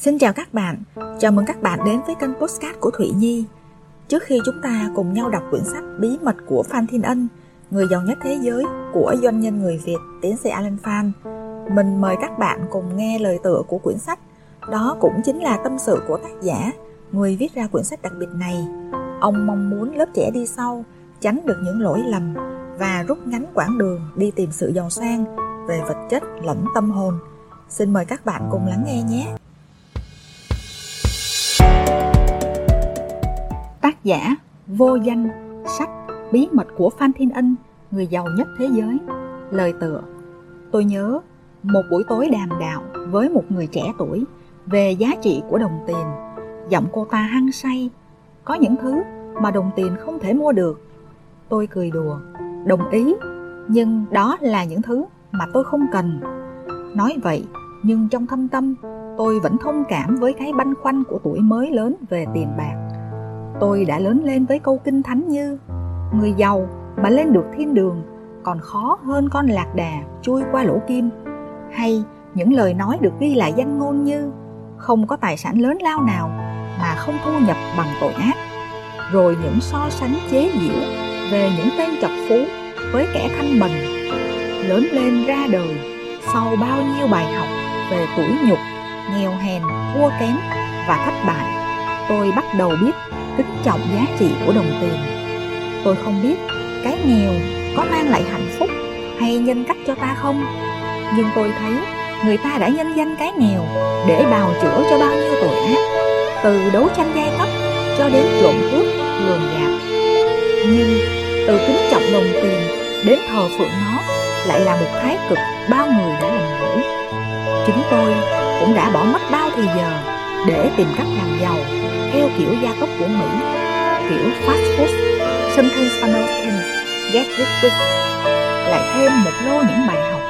Xin chào các bạn, chào mừng các bạn đến với kênh Postcard của Thụy Nhi. Trước khi chúng ta cùng nhau đọc quyển sách Bí mật của Phan Thiên Ân, người giàu nhất thế giới của doanh nhân người Việt tiến sĩ Alan Phan, mình mời các bạn cùng nghe lời tựa của quyển sách. Đó cũng chính là tâm sự của tác giả, người viết ra quyển sách đặc biệt này. Ông mong muốn lớp trẻ đi sau tránh được những lỗi lầm và rút ngắn quãng đường đi tìm sự giàu sang về vật chất lẫn tâm hồn. Xin mời các bạn cùng lắng nghe nhé. Giả Vô danh Sách Bí mật của Phan Thiên Ân Người giàu nhất thế giới Lời tựa Tôi nhớ một buổi tối đàm đạo với một người trẻ tuổi về giá trị của đồng tiền. Giọng cô ta hăng say. Có những thứ mà đồng tiền không thể mua được. Tôi cười đùa, đồng ý, nhưng đó là những thứ mà tôi không cần. Nói vậy, nhưng trong thâm tâm, tôi vẫn thông cảm với cái băn khoăn của tuổi mới lớn về tiền bạc. Tôi đã lớn lên với câu kinh thánh như, Người giàu mà lên được thiên đường, còn khó hơn con lạc đà chui qua lỗ kim. Hay những lời nói được ghi lại danh ngôn như, không có tài sản lớn lao nào mà không thu nhập bằng tội ác. Rồi những so sánh chế giễu về những tên chọc phú với kẻ thanh bình lớn lên ra đời sau bao nhiêu bài học về tuổi nhục, nghèo hèn, thua kém và thất bại. Tôi bắt đầu biết kính trọng giá trị của đồng tiền. Tôi không biết cái nghèo có mang lại hạnh phúc hay nhân cách cho ta không, nhưng tôi thấy người ta đã nhân danh cái nghèo để bào chữa cho bao nhiêu tội ác, từ đấu tranh giai cấp cho đến trộm cướp, lường gạt. Nhưng từ kính trọng đồng tiền đến thờ phượng nó lại là một thái cực bao người đã lầm lỗi chính tôi cũng đã bỏ mất bao thời giờ để tìm cách làm giàu theo kiểu gia tốc của mỹ kiểu fast food something funnel things get rich quick lại thêm một lô những bài học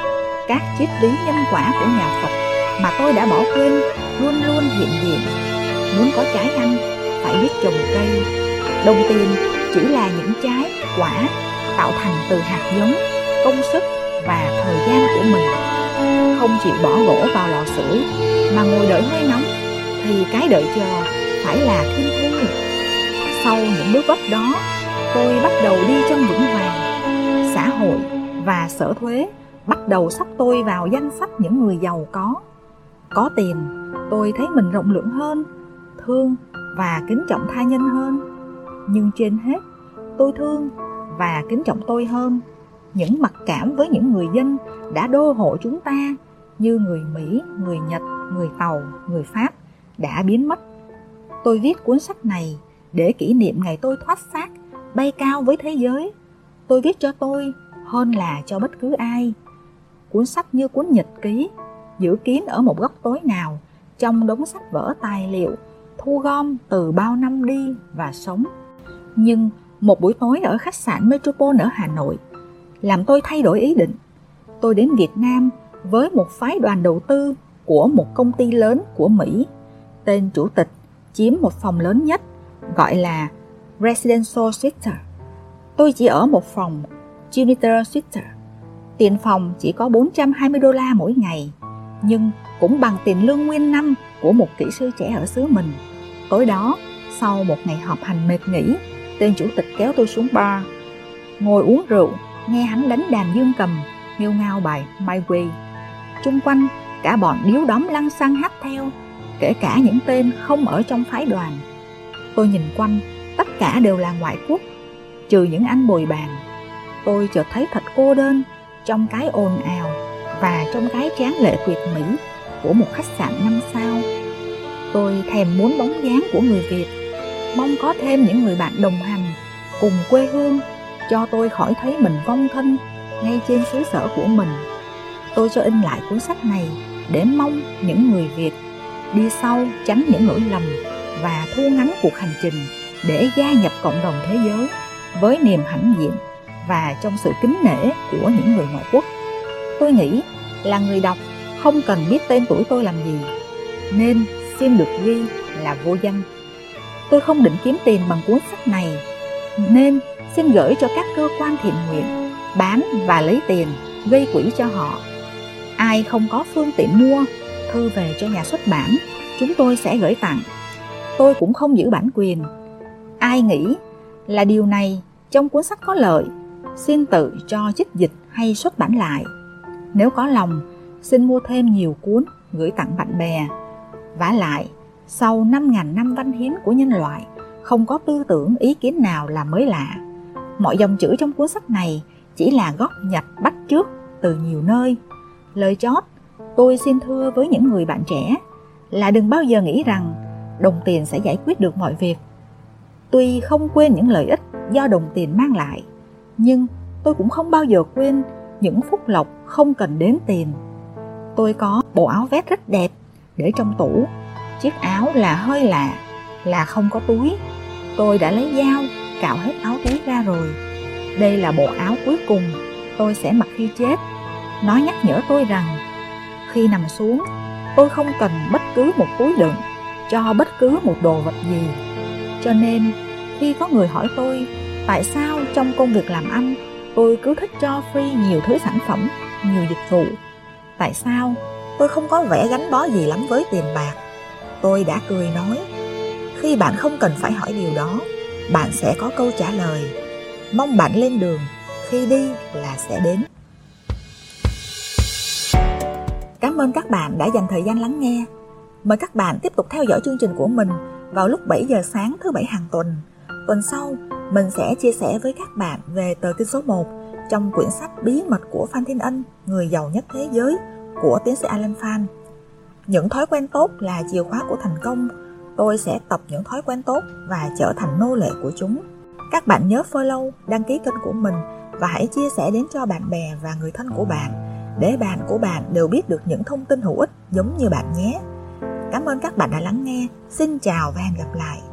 các triết lý nhân quả của nhà Phật mà tôi đã bỏ quên luôn luôn hiện diện. Muốn có trái ăn, phải biết trồng cây. Đồng tiền chỉ là những trái, quả tạo thành từ hạt giống, công sức và thời gian của mình. Không chịu bỏ gỗ vào lò sưởi mà ngồi đợi hơi nóng thì cái đợi chờ phải là thiên thu. Sau những bước vấp đó, tôi bắt đầu đi trong vững vàng. Xã hội và sở thuế bắt đầu sắp tôi vào danh sách những người giàu có. Có tiền, tôi thấy mình rộng lượng hơn, thương và kính trọng tha nhân hơn. Nhưng trên hết, tôi thương và kính trọng tôi hơn. Những mặc cảm với những người dân đã đô hộ chúng ta như người Mỹ, người Nhật, người Tàu, người Pháp đã biến mất. Tôi viết cuốn sách này để kỷ niệm ngày tôi thoát xác, bay cao với thế giới. Tôi viết cho tôi hơn là cho bất cứ ai cuốn sách như cuốn nhật ký giữ kín ở một góc tối nào trong đống sách vở tài liệu thu gom từ bao năm đi và sống nhưng một buổi tối ở khách sạn Metropole ở Hà Nội làm tôi thay đổi ý định. Tôi đến Việt Nam với một phái đoàn đầu tư của một công ty lớn của Mỹ. Tên chủ tịch chiếm một phòng lớn nhất gọi là Residential Suite. Tôi chỉ ở một phòng junior Suite Tiền phòng chỉ có 420 đô la mỗi ngày, nhưng cũng bằng tiền lương nguyên năm của một kỹ sư trẻ ở xứ mình. Tối đó, sau một ngày họp hành mệt nghỉ, tên chủ tịch kéo tôi xuống bar. Ngồi uống rượu, nghe hắn đánh đàn dương cầm, nghêu ngao bài My Way. chung quanh, cả bọn điếu đóm lăng xăng hát theo, kể cả những tên không ở trong phái đoàn. Tôi nhìn quanh, tất cả đều là ngoại quốc, trừ những anh bồi bàn. Tôi chợt thấy thật cô đơn trong cái ồn ào và trong cái tráng lệ tuyệt mỹ của một khách sạn năm sao. Tôi thèm muốn bóng dáng của người Việt, mong có thêm những người bạn đồng hành cùng quê hương cho tôi khỏi thấy mình vong thân ngay trên xứ sở của mình. Tôi cho in lại cuốn sách này để mong những người Việt đi sau tránh những lỗi lầm và thu ngắn cuộc hành trình để gia nhập cộng đồng thế giới với niềm hãnh diện và trong sự kính nể của những người ngoại quốc. Tôi nghĩ là người đọc không cần biết tên tuổi tôi làm gì, nên xin được ghi là vô danh. Tôi không định kiếm tiền bằng cuốn sách này, nên xin gửi cho các cơ quan thiện nguyện, bán và lấy tiền, gây quỹ cho họ. Ai không có phương tiện mua, thư về cho nhà xuất bản, chúng tôi sẽ gửi tặng. Tôi cũng không giữ bản quyền. Ai nghĩ là điều này trong cuốn sách có lợi, xin tự cho chích dịch hay xuất bản lại. Nếu có lòng, xin mua thêm nhiều cuốn gửi tặng bạn bè. Vả lại, sau 5.000 năm văn hiến của nhân loại, không có tư tưởng ý kiến nào là mới lạ. Mọi dòng chữ trong cuốn sách này chỉ là góp nhặt bắt trước từ nhiều nơi. Lời chót, tôi xin thưa với những người bạn trẻ là đừng bao giờ nghĩ rằng đồng tiền sẽ giải quyết được mọi việc. Tuy không quên những lợi ích do đồng tiền mang lại, nhưng tôi cũng không bao giờ quên những phúc lộc không cần đến tiền. Tôi có bộ áo vest rất đẹp để trong tủ. Chiếc áo là hơi lạ, là không có túi. Tôi đã lấy dao cạo hết áo túi ra rồi. Đây là bộ áo cuối cùng tôi sẽ mặc khi chết. Nó nhắc nhở tôi rằng khi nằm xuống, tôi không cần bất cứ một túi đựng cho bất cứ một đồ vật gì. Cho nên, khi có người hỏi tôi tại sao trong công việc làm ăn tôi cứ thích cho free nhiều thứ sản phẩm, nhiều dịch vụ, tại sao tôi không có vẻ gắn bó gì lắm với tiền bạc, tôi đã cười nói, khi bạn không cần phải hỏi điều đó, bạn sẽ có câu trả lời. Mong bạn lên đường, khi đi là sẽ đến. Cảm ơn các bạn đã dành thời gian lắng nghe. Mời các bạn tiếp tục theo dõi chương trình của mình vào lúc 7 giờ sáng thứ bảy hàng tuần. Tuần sau, mình sẽ chia sẻ với các bạn về tờ kinh số 1 trong quyển sách Bí mật của Phan Thiên Ân, người giàu nhất thế giới của tiến sĩ Alan Phan. Những thói quen tốt là chìa khóa của thành công. Tôi sẽ tập những thói quen tốt và trở thành nô lệ của chúng. Các bạn nhớ follow, đăng ký kênh của mình và hãy chia sẻ đến cho bạn bè và người thân của bạn để bạn của bạn đều biết được những thông tin hữu ích giống như bạn nhé. Cảm ơn các bạn đã lắng nghe. Xin chào và hẹn gặp lại.